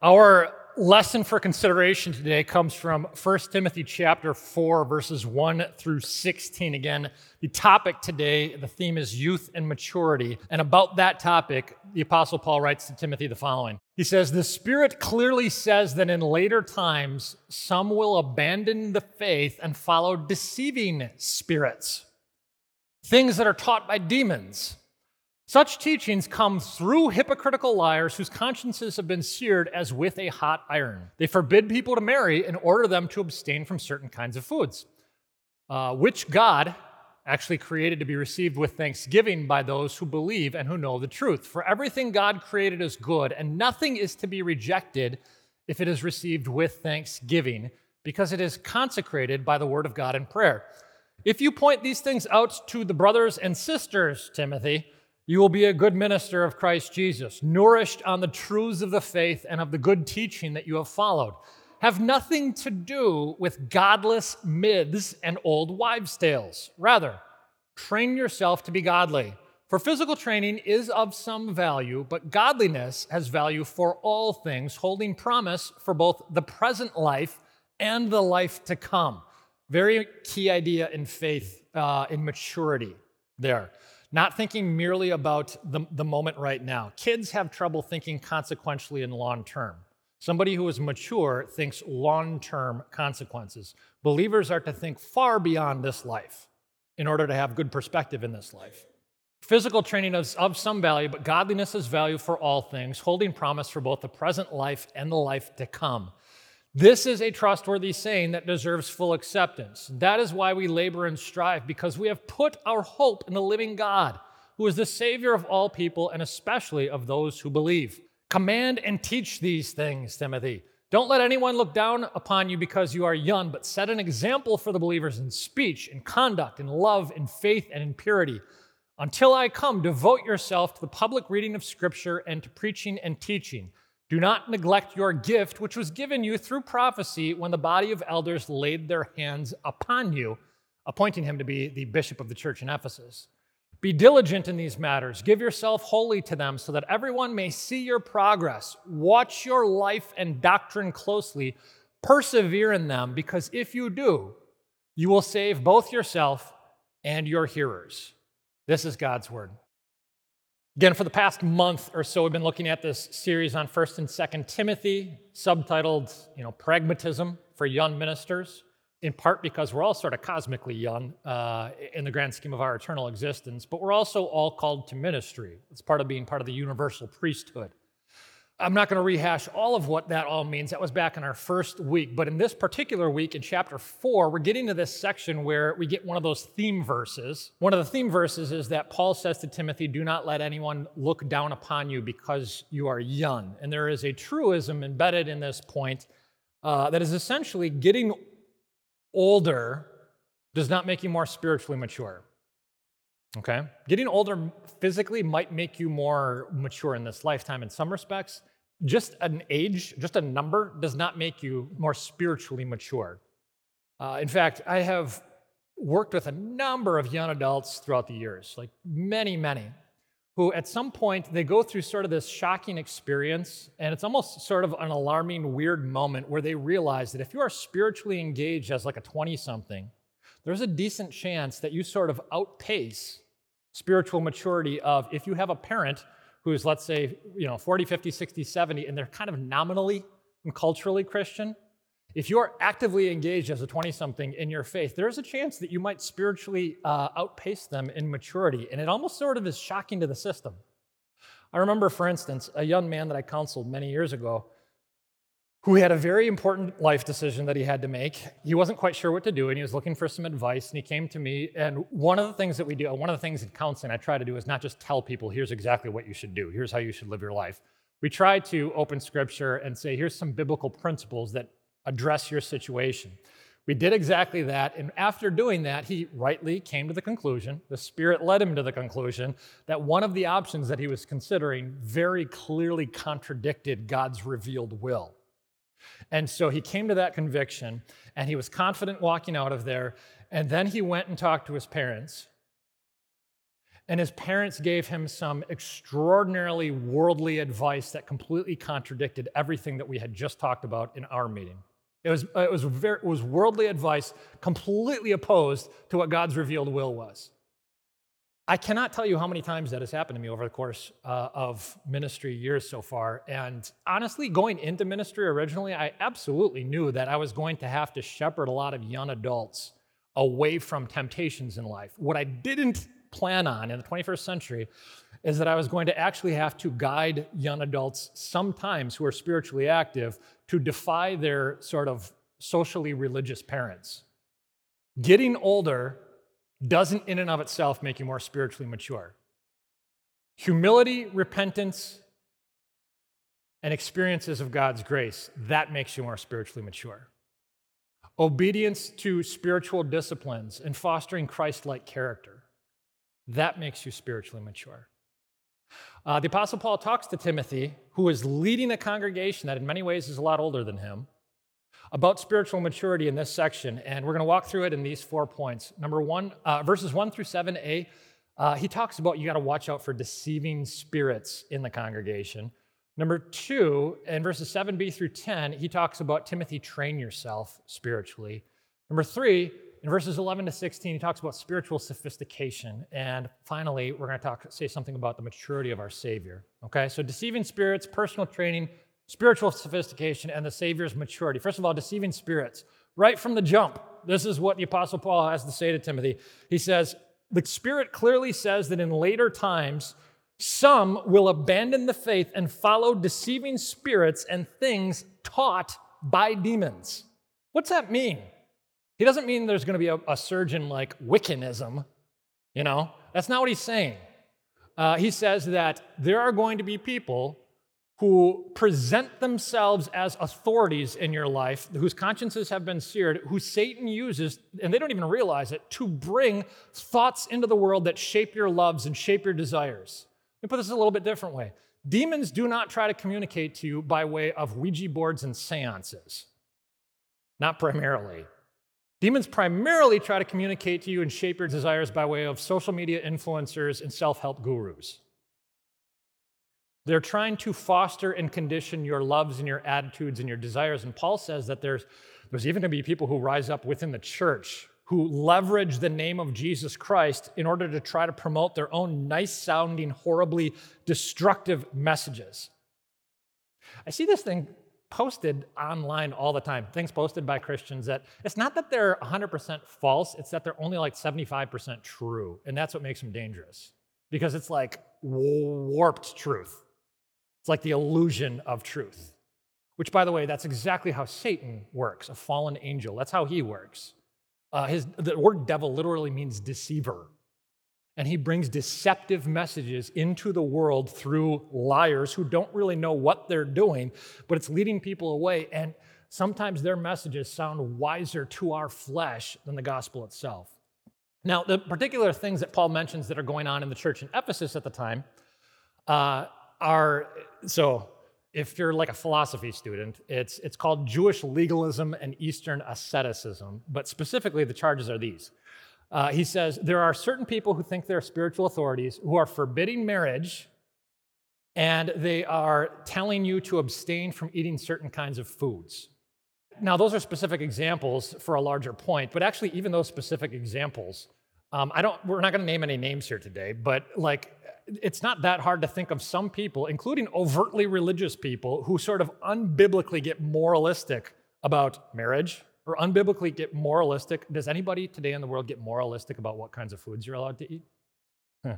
Our lesson for consideration today comes from 1 Timothy chapter 4 verses 1 through 16 again. The topic today, the theme is youth and maturity, and about that topic, the apostle Paul writes to Timothy the following. He says, "The Spirit clearly says that in later times some will abandon the faith and follow deceiving spirits, things that are taught by demons." Such teachings come through hypocritical liars whose consciences have been seared as with a hot iron. They forbid people to marry and order them to abstain from certain kinds of foods, uh, which God actually created to be received with thanksgiving by those who believe and who know the truth. For everything God created is good, and nothing is to be rejected if it is received with thanksgiving, because it is consecrated by the word of God in prayer. If you point these things out to the brothers and sisters, Timothy, you will be a good minister of Christ Jesus, nourished on the truths of the faith and of the good teaching that you have followed. Have nothing to do with godless myths and old wives' tales. Rather, train yourself to be godly. For physical training is of some value, but godliness has value for all things, holding promise for both the present life and the life to come. Very key idea in faith, uh, in maturity there not thinking merely about the, the moment right now. Kids have trouble thinking consequentially in long term. Somebody who is mature thinks long term consequences. Believers are to think far beyond this life in order to have good perspective in this life. Physical training is of some value, but godliness is value for all things, holding promise for both the present life and the life to come. This is a trustworthy saying that deserves full acceptance. That is why we labor and strive, because we have put our hope in the living God, who is the Savior of all people and especially of those who believe. Command and teach these things, Timothy. Don't let anyone look down upon you because you are young, but set an example for the believers in speech, in conduct, in love, in faith, and in purity. Until I come, devote yourself to the public reading of Scripture and to preaching and teaching. Do not neglect your gift, which was given you through prophecy when the body of elders laid their hands upon you, appointing him to be the bishop of the church in Ephesus. Be diligent in these matters. Give yourself wholly to them so that everyone may see your progress. Watch your life and doctrine closely. Persevere in them, because if you do, you will save both yourself and your hearers. This is God's word. Again, for the past month or so, we've been looking at this series on 1st and 2nd Timothy, subtitled, you know, Pragmatism for Young Ministers, in part because we're all sort of cosmically young uh, in the grand scheme of our eternal existence, but we're also all called to ministry. It's part of being part of the universal priesthood. I'm not going to rehash all of what that all means. That was back in our first week. But in this particular week, in chapter four, we're getting to this section where we get one of those theme verses. One of the theme verses is that Paul says to Timothy, Do not let anyone look down upon you because you are young. And there is a truism embedded in this point uh, that is essentially getting older does not make you more spiritually mature. Okay? Getting older physically might make you more mature in this lifetime in some respects. Just an age, just a number, does not make you more spiritually mature. Uh, in fact, I have worked with a number of young adults throughout the years, like many, many, who at some point they go through sort of this shocking experience, and it's almost sort of an alarming, weird moment where they realize that if you are spiritually engaged as like a 20 something, there's a decent chance that you sort of outpace spiritual maturity of if you have a parent who's let's say you know 40 50 60 70 and they're kind of nominally and culturally christian if you're actively engaged as a 20 something in your faith there's a chance that you might spiritually uh, outpace them in maturity. And it almost sort of is shocking to the system. I remember for instance a young man that i counseled many years ago who had a very important life decision that he had to make. He wasn't quite sure what to do, and he was looking for some advice. And he came to me. And one of the things that we do, uh, one of the things in counseling I try to do is not just tell people, here's exactly what you should do, here's how you should live your life. We try to open scripture and say, here's some biblical principles that address your situation. We did exactly that. And after doing that, he rightly came to the conclusion, the Spirit led him to the conclusion, that one of the options that he was considering very clearly contradicted God's revealed will. And so he came to that conviction and he was confident walking out of there. And then he went and talked to his parents. and his parents gave him some extraordinarily worldly advice that completely contradicted everything that we had just talked about in our meeting. It was, it was, very, it was worldly advice completely opposed to what God's revealed will was. I cannot tell you how many times that has happened to me over the course uh, of ministry years so far. And honestly, going into ministry originally, I absolutely knew that I was going to have to shepherd a lot of young adults away from temptations in life. What I didn't plan on in the 21st century is that I was going to actually have to guide young adults, sometimes who are spiritually active, to defy their sort of socially religious parents. Getting older doesn't, in and of itself, make you more spiritually mature. Humility, repentance, and experiences of God's grace, that makes you more spiritually mature. Obedience to spiritual disciplines and fostering Christ like character that makes you spiritually mature. Uh, the Apostle Paul talks to Timothy, who is leading a congregation that in many ways is a lot older than him, about spiritual maturity in this section. And we're going to walk through it in these four points. Number one, uh, verses one through 7a, uh, he talks about you got to watch out for deceiving spirits in the congregation. Number two, in verses 7b through 10, he talks about Timothy, train yourself spiritually. Number three, in verses 11 to 16, he talks about spiritual sophistication. And finally, we're going to talk, say something about the maturity of our Savior. Okay, so deceiving spirits, personal training, spiritual sophistication, and the Savior's maturity. First of all, deceiving spirits. Right from the jump, this is what the Apostle Paul has to say to Timothy. He says, The Spirit clearly says that in later times, some will abandon the faith and follow deceiving spirits and things taught by demons. What's that mean? He doesn't mean there's going to be a, a surge in like Wiccanism, you know? That's not what he's saying. Uh, he says that there are going to be people who present themselves as authorities in your life, whose consciences have been seared, who Satan uses, and they don't even realize it, to bring thoughts into the world that shape your loves and shape your desires. Let me put this a little bit different way. Demons do not try to communicate to you by way of Ouija boards and seances, not primarily. Demons primarily try to communicate to you and shape your desires by way of social media influencers and self help gurus. They're trying to foster and condition your loves and your attitudes and your desires. And Paul says that there's, there's even going to be people who rise up within the church who leverage the name of Jesus Christ in order to try to promote their own nice sounding, horribly destructive messages. I see this thing posted online all the time, things posted by Christians that it's not that they're 100% false, it's that they're only like 75% true. And that's what makes them dangerous because it's like warped truth. It's like the illusion of truth, which, by the way, that's exactly how Satan works, a fallen angel. That's how he works. Uh, his, the word devil literally means deceiver and he brings deceptive messages into the world through liars who don't really know what they're doing, but it's leading people away. And sometimes their messages sound wiser to our flesh than the gospel itself. Now, the particular things that Paul mentions that are going on in the church in Ephesus at the time uh, are so. If you're like a philosophy student, it's, it's called Jewish legalism and Eastern asceticism, but specifically the charges are these uh, he says, There are certain people who think they're spiritual authorities who are forbidding marriage and they are telling you to abstain from eating certain kinds of foods. Now, those are specific examples for a larger point, but actually, even those specific examples, um, I don't, we're not going to name any names here today, but like, it's not that hard to think of some people, including overtly religious people, who sort of unbiblically get moralistic about marriage, or unbiblically get moralistic. Does anybody today in the world get moralistic about what kinds of foods you're allowed to eat? Huh.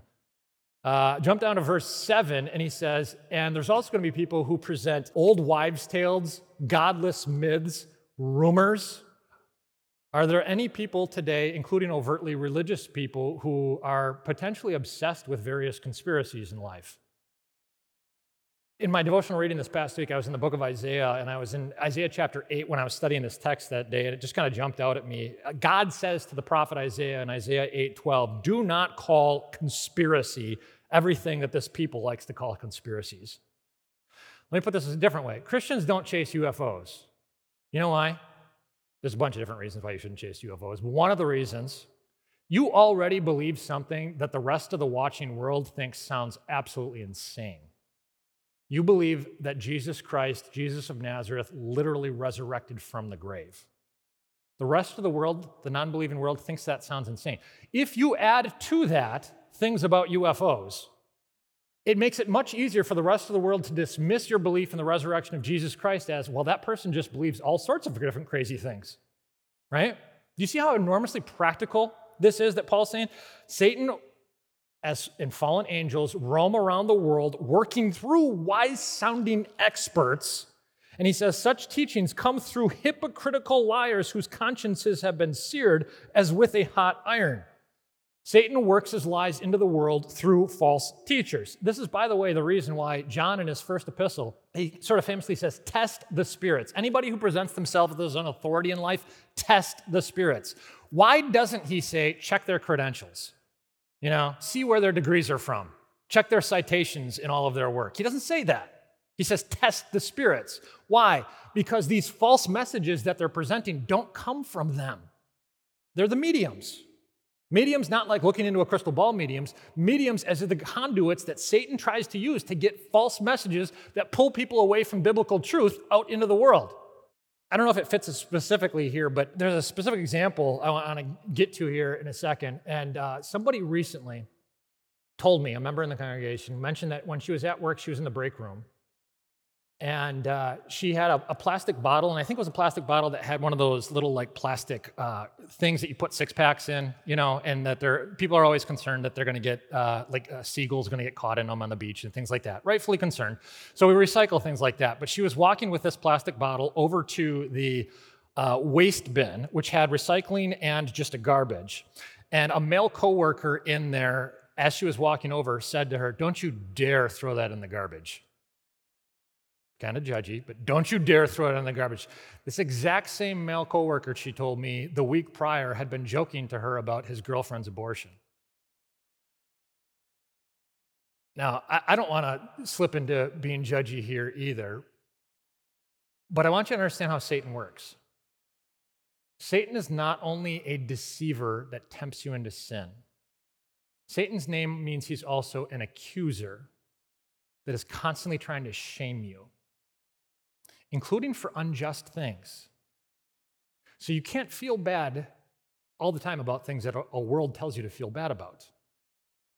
Uh, jump down to verse 7, and he says, And there's also going to be people who present old wives' tales, godless myths, rumors. Are there any people today, including overtly religious people, who are potentially obsessed with various conspiracies in life? In my devotional reading this past week, I was in the book of Isaiah, and I was in Isaiah chapter 8 when I was studying this text that day, and it just kind of jumped out at me. God says to the prophet Isaiah in Isaiah 8 12, Do not call conspiracy everything that this people likes to call conspiracies. Let me put this a different way Christians don't chase UFOs. You know why? There's a bunch of different reasons why you shouldn't chase UFOs. One of the reasons you already believe something that the rest of the watching world thinks sounds absolutely insane. You believe that Jesus Christ, Jesus of Nazareth, literally resurrected from the grave. The rest of the world, the non believing world, thinks that sounds insane. If you add to that things about UFOs, it makes it much easier for the rest of the world to dismiss your belief in the resurrection of Jesus Christ as, well, that person just believes all sorts of different crazy things, right? Do you see how enormously practical this is that Paul's saying? Satan, as in fallen angels, roam around the world working through wise sounding experts. And he says, such teachings come through hypocritical liars whose consciences have been seared as with a hot iron. Satan works his lies into the world through false teachers. This is, by the way, the reason why John in his first epistle, he sort of famously says, test the spirits. Anybody who presents themselves as an authority in life, test the spirits. Why doesn't he say, check their credentials? You know, see where their degrees are from, check their citations in all of their work. He doesn't say that. He says, test the spirits. Why? Because these false messages that they're presenting don't come from them, they're the mediums. Mediums, not like looking into a crystal ball mediums, mediums as the conduits that Satan tries to use to get false messages that pull people away from biblical truth out into the world. I don't know if it fits specifically here, but there's a specific example I want to get to here in a second. And uh, somebody recently told me, a member in the congregation, mentioned that when she was at work, she was in the break room and uh, she had a, a, plastic bottle, and I think it was a plastic bottle that had one of those little like plastic uh, things that you put six packs in, you know, and that they're people are always concerned that they're going to get uh, like uh, seagulls going to get caught in them on the beach and things like that. Rightfully concerned. So we recycle things like that. But she was walking with this plastic bottle over to the uh, waste bin, which had recycling and just a garbage, and a male coworker in there, as she was walking over, said to her, "Don't you dare throw that in the garbage." Kind of judgy, but don't you dare throw it in the garbage. This exact same male coworker, she told me, the week prior had been joking to her about his girlfriend's abortion. Now, I, I don't want to slip into being judgy here either, but I want you to understand how Satan works. Satan is not only a deceiver that tempts you into sin, Satan's name means he's also an accuser that is constantly trying to shame you including for unjust things. So you can't feel bad all the time about things that a world tells you to feel bad about.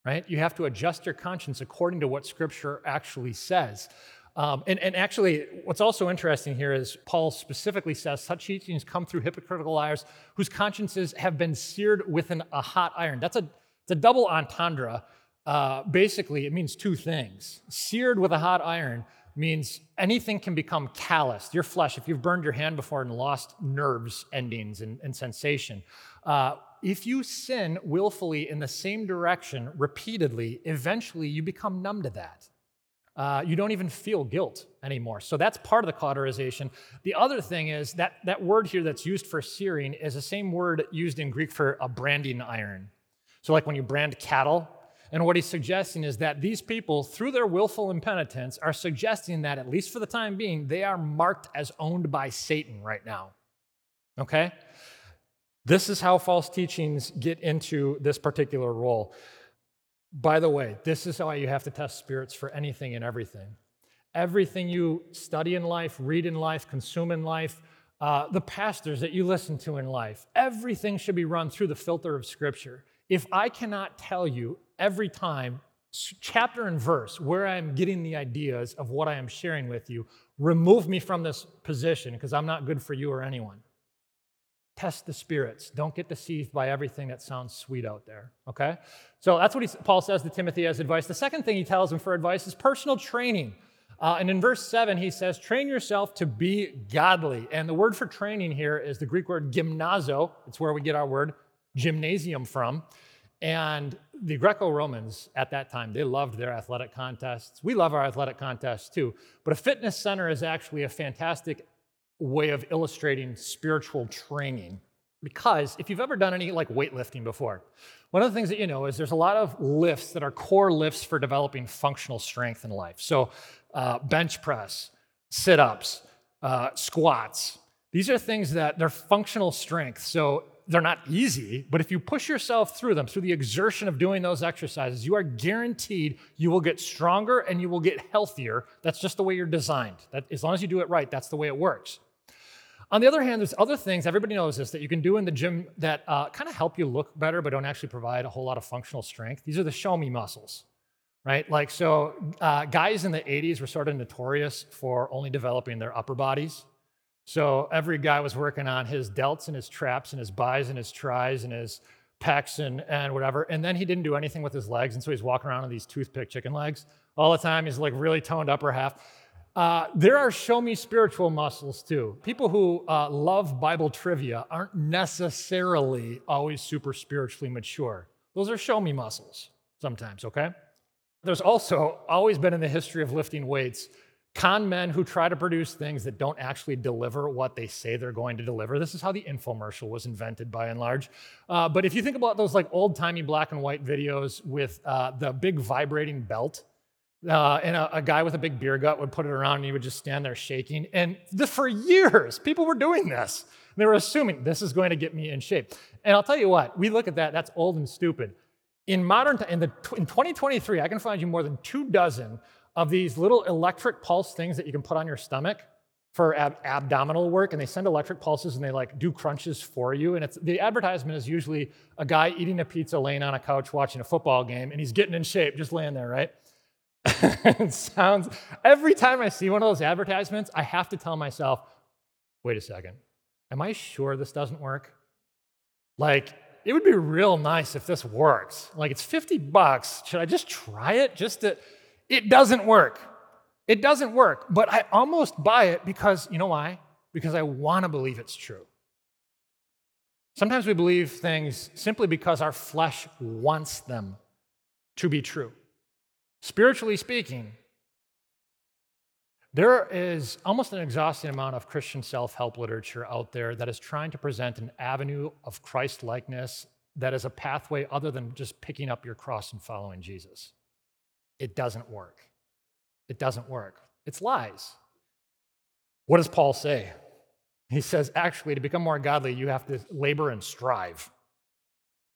Right? You have to adjust your conscience according to what Scripture actually says. Um, and, and actually, what's also interesting here is Paul specifically says such teachings come through hypocritical liars whose consciences have been seared with an, a hot iron. That's a, it's a double entendre. Uh, basically, it means two things seared with a hot iron means anything can become calloused. Your flesh, if you've burned your hand before and lost nerves, endings, and, and sensation, uh, if you sin willfully in the same direction repeatedly, eventually you become numb to that. Uh, you don't even feel guilt anymore. So that's part of the cauterization. The other thing is that that word here that's used for searing is the same word used in Greek for a branding iron. So, like when you brand cattle, and what he's suggesting is that these people, through their willful impenitence, are suggesting that, at least for the time being, they are marked as owned by Satan right now. Okay? This is how false teachings get into this particular role. By the way, this is why you have to test spirits for anything and everything. Everything you study in life, read in life, consume in life, uh, the pastors that you listen to in life, everything should be run through the filter of Scripture. If I cannot tell you every time, chapter and verse, where I'm getting the ideas of what I am sharing with you, remove me from this position because I'm not good for you or anyone. Test the spirits. Don't get deceived by everything that sounds sweet out there. Okay? So that's what he, Paul says to Timothy as advice. The second thing he tells him for advice is personal training. Uh, and in verse 7, he says, Train yourself to be godly. And the word for training here is the Greek word gymnazo. It's where we get our word gymnasium from. And the Greco Romans at that time, they loved their athletic contests. We love our athletic contests too. But a fitness center is actually a fantastic way of illustrating spiritual training. Because if you've ever done any like weightlifting before, one of the things that you know is there's a lot of lifts that are core lifts for developing functional strength in life. So, uh, bench press, sit ups, uh, squats. These are things that they're functional strength. So, they're not easy, but if you push yourself through them, through the exertion of doing those exercises, you are guaranteed you will get stronger and you will get healthier. That's just the way you're designed. That, as long as you do it right, that's the way it works. On the other hand, there's other things, everybody knows this, that you can do in the gym that uh, kind of help you look better, but don't actually provide a whole lot of functional strength. These are the show me muscles, right? Like, so uh, guys in the 80s were sort of notorious for only developing their upper bodies. So every guy was working on his delts and his traps and his bis and his tris and his pecs and, and whatever. And then he didn't do anything with his legs. And so he's walking around on these toothpick chicken legs all the time. He's like really toned upper half. Uh, there are show me spiritual muscles too. People who uh, love Bible trivia aren't necessarily always super spiritually mature. Those are show me muscles sometimes, okay? There's also always been in the history of lifting weights con men who try to produce things that don't actually deliver what they say they're going to deliver. This is how the infomercial was invented by and large. Uh, but if you think about those like old timey black and white videos with uh, the big vibrating belt, uh, and a, a, guy with a big beer gut would put it around and he would just stand there shaking. And this, for years, people were doing this. They were assuming this is going to get me in shape. And I'll tell you what, we look at that, that's old and stupid. In modern in, the, in 2023, I can find you more than two dozen of these little electric pulse things that you can put on your stomach for ab- abdominal work and they send electric pulses and they like do crunches for you and it's the advertisement is usually a guy eating a pizza laying on a couch watching a football game and he's getting in shape just laying there right it sounds, every time I see one of those advertisements, I have to tell myself, wait a second, am I sure this doesn't work? Like, it would be real nice if this works. Like, it's 50 bucks. Should I just try it? Just to, it doesn't work. It doesn't work, but I almost buy it because, you know why? Because I want to believe it's true. Sometimes we believe things simply because our flesh wants them to be true. Spiritually speaking, there is almost an exhausting amount of Christian self help literature out there that is trying to present an avenue of Christ likeness that is a pathway other than just picking up your cross and following Jesus. It doesn't work. It doesn't work. It's lies. What does Paul say? He says, actually, to become more godly, you have to labor and strive.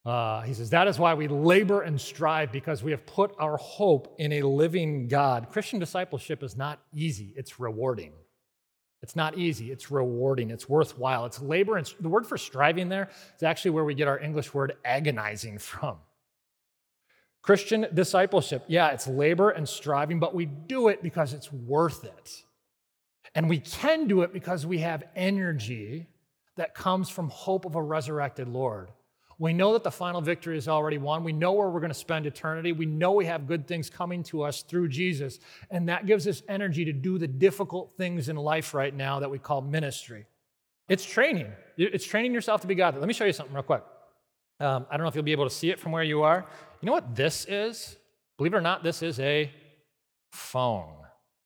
Uh, he says, That is why we labor and strive because we have put our hope in a living God. Christian discipleship is not easy, it's rewarding. It's not easy, it's rewarding, it's worthwhile. It's labor, and the word for striving there is actually where we get our English word agonizing from. Christian discipleship, yeah, it's labor and striving, but we do it because it's worth it. And we can do it because we have energy that comes from hope of a resurrected Lord. We know that the final victory is already won. We know where we're going to spend eternity. We know we have good things coming to us through Jesus. And that gives us energy to do the difficult things in life right now that we call ministry. It's training. It's training yourself to be godly. Let me show you something real quick. Um, I don't know if you'll be able to see it from where you are. You know what this is? Believe it or not, this is a phone.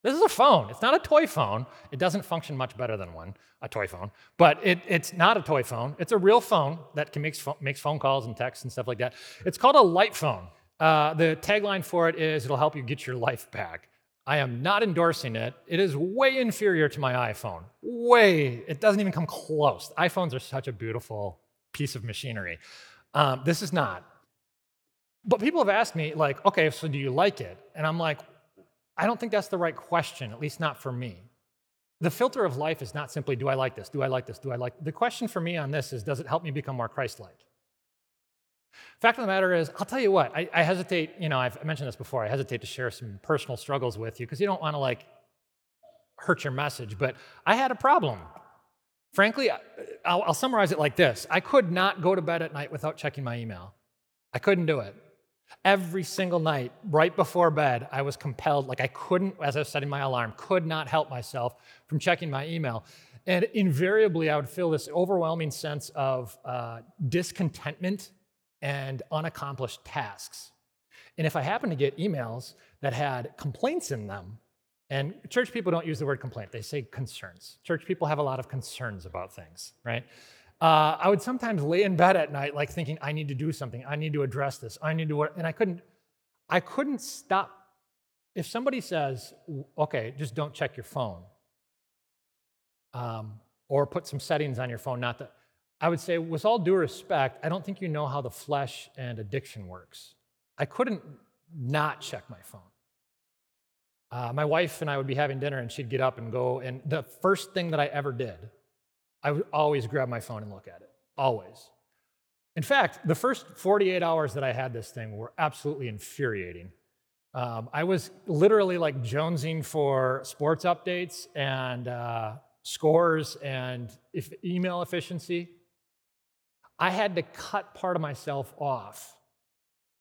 This is a phone. It's not a toy phone. It doesn't function much better than one, a toy phone. But it, it's not a toy phone. It's a real phone that can make makes phone calls and texts and stuff like that. It's called a light phone. Uh, the tagline for it is it'll help you get your life back. I am not endorsing it. It is way inferior to my iPhone. Way. It doesn't even come close. iPhones are such a beautiful piece of machinery. Um, this is not. But people have asked me, like, okay, so do you like it? And I'm like, I don't think that's the right question, at least not for me. The filter of life is not simply, do I like this? Do I like this? Do I like The question for me on this is, does it help me become more Christ like? Fact of the matter is, I'll tell you what, I, I hesitate, you know, I've mentioned this before, I hesitate to share some personal struggles with you because you don't want to like hurt your message, but I had a problem. Frankly, I'll, I'll summarize it like this I could not go to bed at night without checking my email. I couldn't do it. Every single night, right before bed, I was compelled, like I couldn't, as I was setting my alarm, could not help myself from checking my email. And invariably, I would feel this overwhelming sense of uh, discontentment and unaccomplished tasks. And if I happened to get emails that had complaints in them, and church people don't use the word complaint, they say concerns. Church people have a lot of concerns about things, right? uh, I would sometimes lay in bed at night, like thinking, I need to do something. I need to address this. I need to, and I couldn't, I couldn't stop. If somebody says, okay, just don't check your phone, um, or put some settings on your phone, not that, I would say, with all due respect, I don't think you know how the flesh and addiction works. I couldn't not check my phone. Uh, my wife and I would be having dinner, and she'd get up and go. And the first thing that I ever did, I would always grab my phone and look at it. Always. In fact, the first 48 hours that I had this thing were absolutely infuriating. Um, I was literally like jonesing for sports updates and uh, scores and if email efficiency. I had to cut part of myself off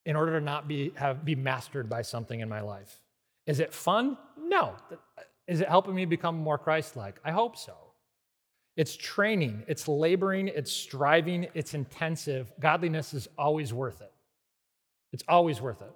in order to not be, have, be mastered by something in my life. Is it fun? No. Is it helping me become more Christ like? I hope so. It's training, it's laboring, it's striving, it's intensive. Godliness is always worth it. It's always worth it.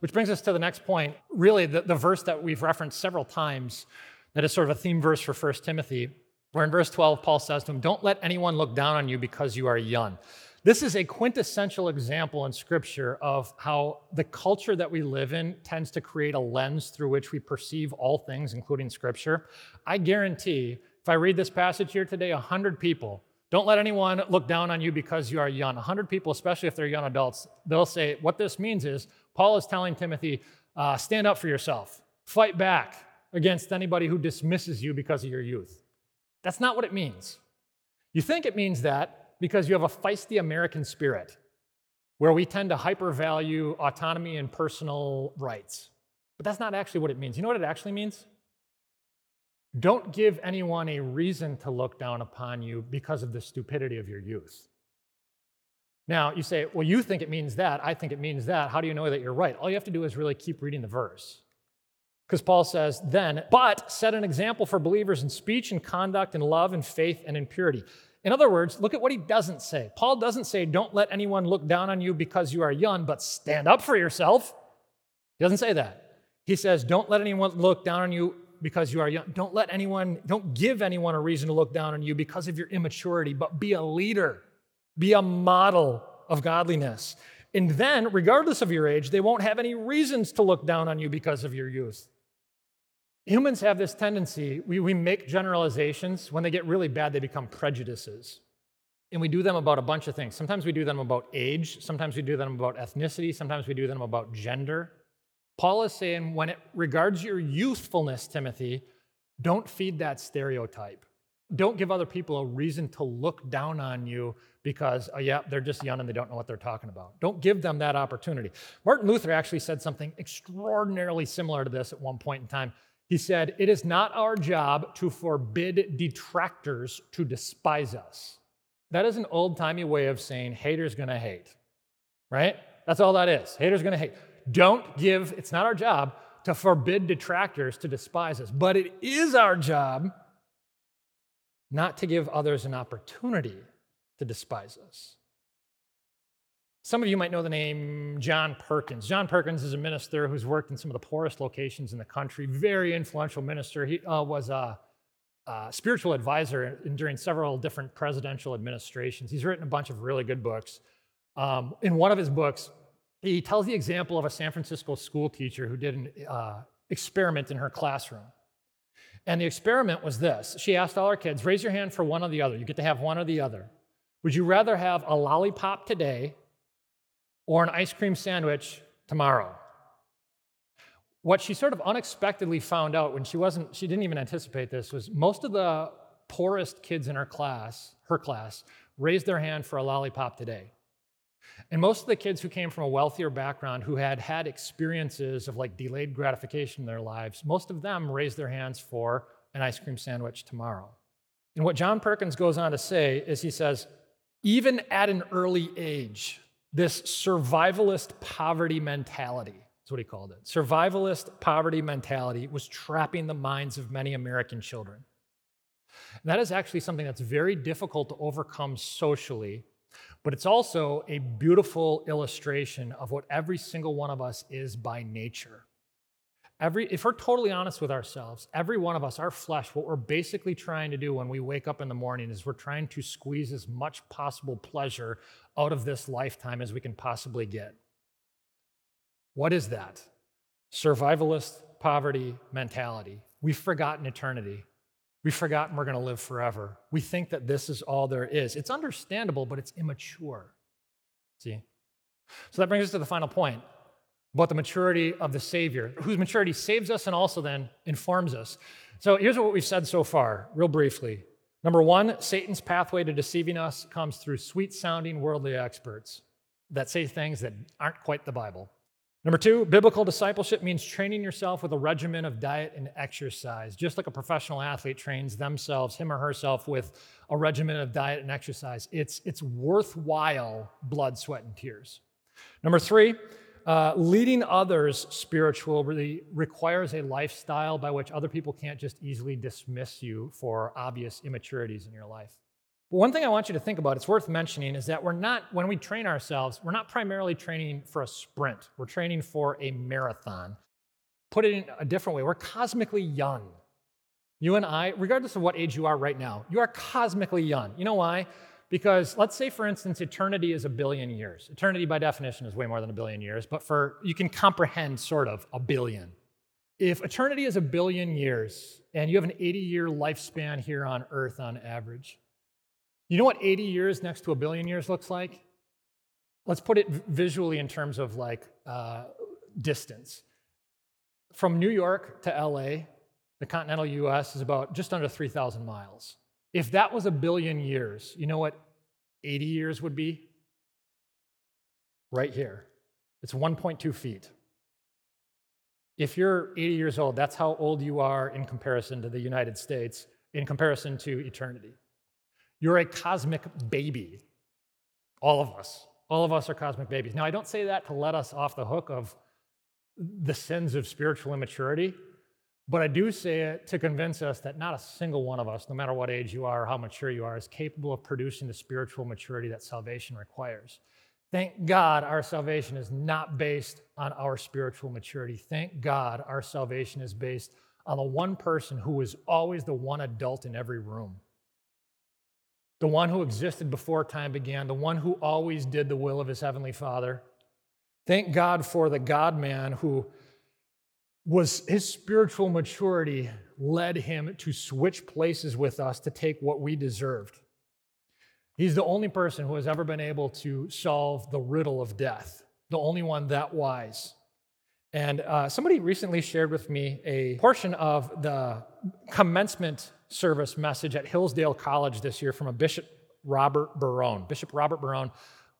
Which brings us to the next point. Really, the, the verse that we've referenced several times, that is sort of a theme verse for 1 Timothy, where in verse 12, Paul says to him, Don't let anyone look down on you because you are young. This is a quintessential example in Scripture of how the culture that we live in tends to create a lens through which we perceive all things, including Scripture. I guarantee if I read this passage here today, 100 people, don't let anyone look down on you because you are young. 100 people, especially if they're young adults, they'll say, What this means is Paul is telling Timothy, uh, stand up for yourself, fight back against anybody who dismisses you because of your youth. That's not what it means. You think it means that because you have a feisty American spirit where we tend to hypervalue autonomy and personal rights. But that's not actually what it means. You know what it actually means? Don't give anyone a reason to look down upon you because of the stupidity of your youth. Now, you say, well, you think it means that. I think it means that. How do you know that you're right? All you have to do is really keep reading the verse. Because Paul says, then, but set an example for believers in speech and conduct and love and faith and in purity. In other words, look at what he doesn't say. Paul doesn't say, don't let anyone look down on you because you are young, but stand up for yourself. He doesn't say that. He says, don't let anyone look down on you because you are young. Don't let anyone, don't give anyone a reason to look down on you because of your immaturity, but be a leader, be a model of godliness. And then, regardless of your age, they won't have any reasons to look down on you because of your youth. Humans have this tendency, we, we make generalizations. When they get really bad, they become prejudices. And we do them about a bunch of things. Sometimes we do them about age, sometimes we do them about ethnicity, sometimes we do them about gender. Paul is saying when it regards your youthfulness, Timothy, don't feed that stereotype. Don't give other people a reason to look down on you because, oh, yeah, they're just young and they don't know what they're talking about. Don't give them that opportunity. Martin Luther actually said something extraordinarily similar to this at one point in time. He said, It is not our job to forbid detractors to despise us. That is an old timey way of saying haters gonna hate, right? That's all that is. Haters gonna hate. Don't give, it's not our job to forbid detractors to despise us, but it is our job not to give others an opportunity to despise us. Some of you might know the name John Perkins. John Perkins is a minister who's worked in some of the poorest locations in the country, very influential minister. He uh, was a, a, spiritual advisor in, during several different presidential administrations. He's written a bunch of really good books. Um, in one of his books, he tells the example of a San Francisco school teacher who did an uh, experiment in her classroom. And the experiment was this she asked all her kids, raise your hand for one or the other. You get to have one or the other. Would you rather have a lollipop today or an ice cream sandwich tomorrow? What she sort of unexpectedly found out when she wasn't, she didn't even anticipate this, was most of the poorest kids in her class, her class, raised their hand for a lollipop today. And most of the kids who came from a wealthier background, who had had experiences of like delayed gratification in their lives, most of them raised their hands for an ice cream sandwich tomorrow. And what John Perkins goes on to say is he says, even at an early age, this survivalist poverty mentality, that's what he called it, survivalist poverty mentality was trapping the minds of many American children. And that is actually something that's very difficult to overcome socially but it's also a beautiful illustration of what every single one of us is by nature. Every, if we're totally honest with ourselves, every one of us, our flesh, what we're basically trying to do when we wake up in the morning is we're trying to squeeze as much possible pleasure out of this lifetime as we can possibly get. What is that? Survivalist poverty mentality. We've forgotten eternity. We've forgotten we're going to live forever. We think that this is all there is. It's understandable, but it's immature. See? So that brings us to the final point about the maturity of the Savior, whose maturity saves us and also then informs us. So here's what we've said so far, real briefly. Number one, Satan's pathway to deceiving us comes through sweet sounding worldly experts that say things that aren't quite the Bible. Number two, biblical discipleship means training yourself with a regimen of diet and exercise, just like a professional athlete trains themselves, him or herself, with a regimen of diet and exercise. It's, it's worthwhile blood, sweat, and tears. Number three, uh, leading others spiritually requires a lifestyle by which other people can't just easily dismiss you for obvious immaturities in your life. But one thing I want you to think about, it's worth mentioning, is that we're not, when we train ourselves, we're not primarily training for a sprint. We're training for a marathon. Put it in a different way, we're cosmically young. You and I, regardless of what age you are right now, you are cosmically young. You know why? Because let's say, for instance, eternity is a billion years. Eternity, by definition, is way more than a billion years, but for you can comprehend sort of a billion. If eternity is a billion years and you have an 80 year lifespan here on Earth on average, you know what 80 years next to a billion years looks like? Let's put it visually in terms of like uh, distance. From New York to LA, the continental US is about just under 3,000 miles. If that was a billion years, you know what 80 years would be? Right here. It's 1.2 feet. If you're 80 years old, that's how old you are in comparison to the United States, in comparison to eternity. You're a cosmic baby. All of us. All of us are cosmic babies. Now, I don't say that to let us off the hook of the sins of spiritual immaturity, but I do say it to convince us that not a single one of us, no matter what age you are or how mature you are, is capable of producing the spiritual maturity that salvation requires. Thank God our salvation is not based on our spiritual maturity. Thank God our salvation is based on the one person who is always the one adult in every room the one who existed before time began, the one who always did the will of his heavenly Father. Thank God for the God man who was his spiritual maturity led him to switch places with us to take what we deserved. He's the only person who has ever been able to solve the riddle of death, the only one that wise. And uh, somebody recently shared with me a portion of the commencement service message at Hillsdale College this year from a Bishop Robert Barron. Bishop Robert Barron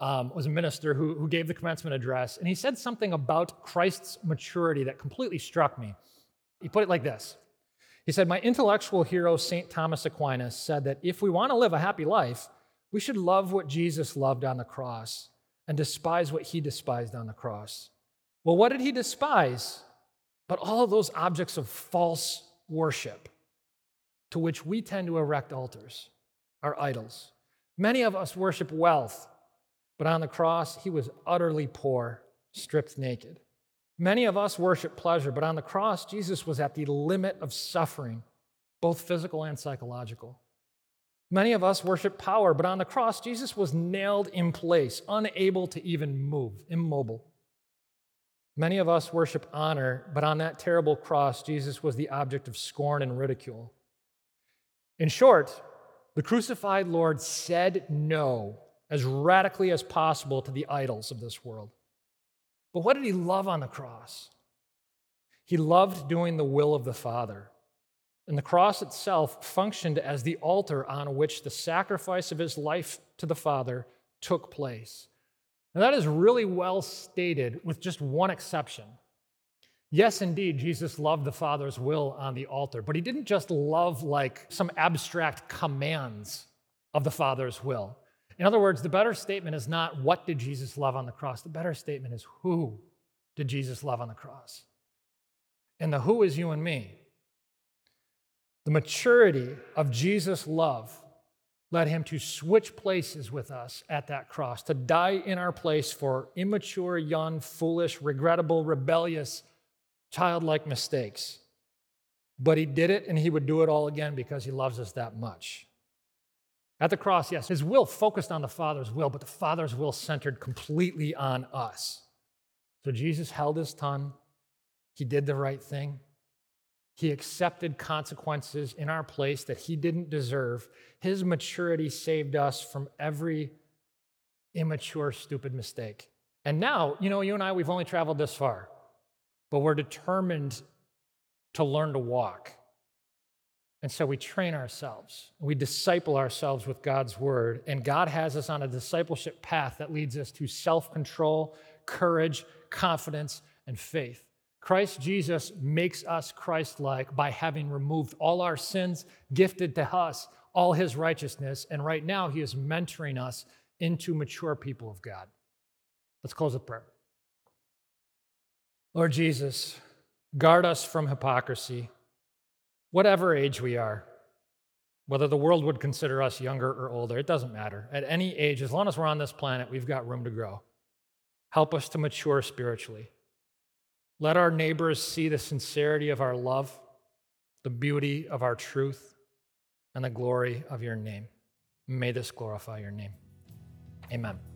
um, was a minister who, who gave the commencement address, and he said something about Christ's maturity that completely struck me. He put it like this He said, My intellectual hero, St. Thomas Aquinas, said that if we want to live a happy life, we should love what Jesus loved on the cross and despise what he despised on the cross. Well, what did he despise? But all of those objects of false worship to which we tend to erect altars, are idols. Many of us worship wealth, but on the cross, he was utterly poor, stripped naked. Many of us worship pleasure, but on the cross, Jesus was at the limit of suffering, both physical and psychological. Many of us worship power, but on the cross, Jesus was nailed in place, unable to even move, immobile. Many of us worship honor, but on that terrible cross, Jesus was the object of scorn and ridicule. In short, the crucified Lord said no as radically as possible to the idols of this world. But what did he love on the cross? He loved doing the will of the Father. And the cross itself functioned as the altar on which the sacrifice of his life to the Father took place. And that is really well stated with just one exception. Yes, indeed, Jesus loved the Father's will on the altar, but he didn't just love like some abstract commands of the Father's will. In other words, the better statement is not what did Jesus love on the cross? The better statement is who did Jesus love on the cross? And the who is you and me. The maturity of Jesus' love led him to switch places with us at that cross, to die in our place for immature, young, foolish, regrettable, rebellious, childlike mistakes. But he did it and he would do it all again because he loves us that much. At the cross, yes, his will focused on the Father's will, but the Father's will centered completely on us. So Jesus held his tongue. He did the right thing. He accepted consequences in our place that he didn't deserve. His maturity saved us from every immature, stupid mistake. And now, you know, you and I, we've only traveled this far, but we're determined to learn to walk. And so we train ourselves, we disciple ourselves with God's word, and God has us on a discipleship path that leads us to self control, courage, confidence, and faith. Christ Jesus makes us Christ like by having removed all our sins, gifted to us all his righteousness, and right now he is mentoring us into mature people of God. Let's close with prayer. Lord Jesus, guard us from hypocrisy whatever age we are, whether the world would consider us younger or older, it doesn't matter. At any age, as long as we're on this planet, we've got room to grow. Help us to mature spiritually. Let our neighbors see the sincerity of our love, the beauty of our truth, and the glory of your name. May this glorify your name. Amen.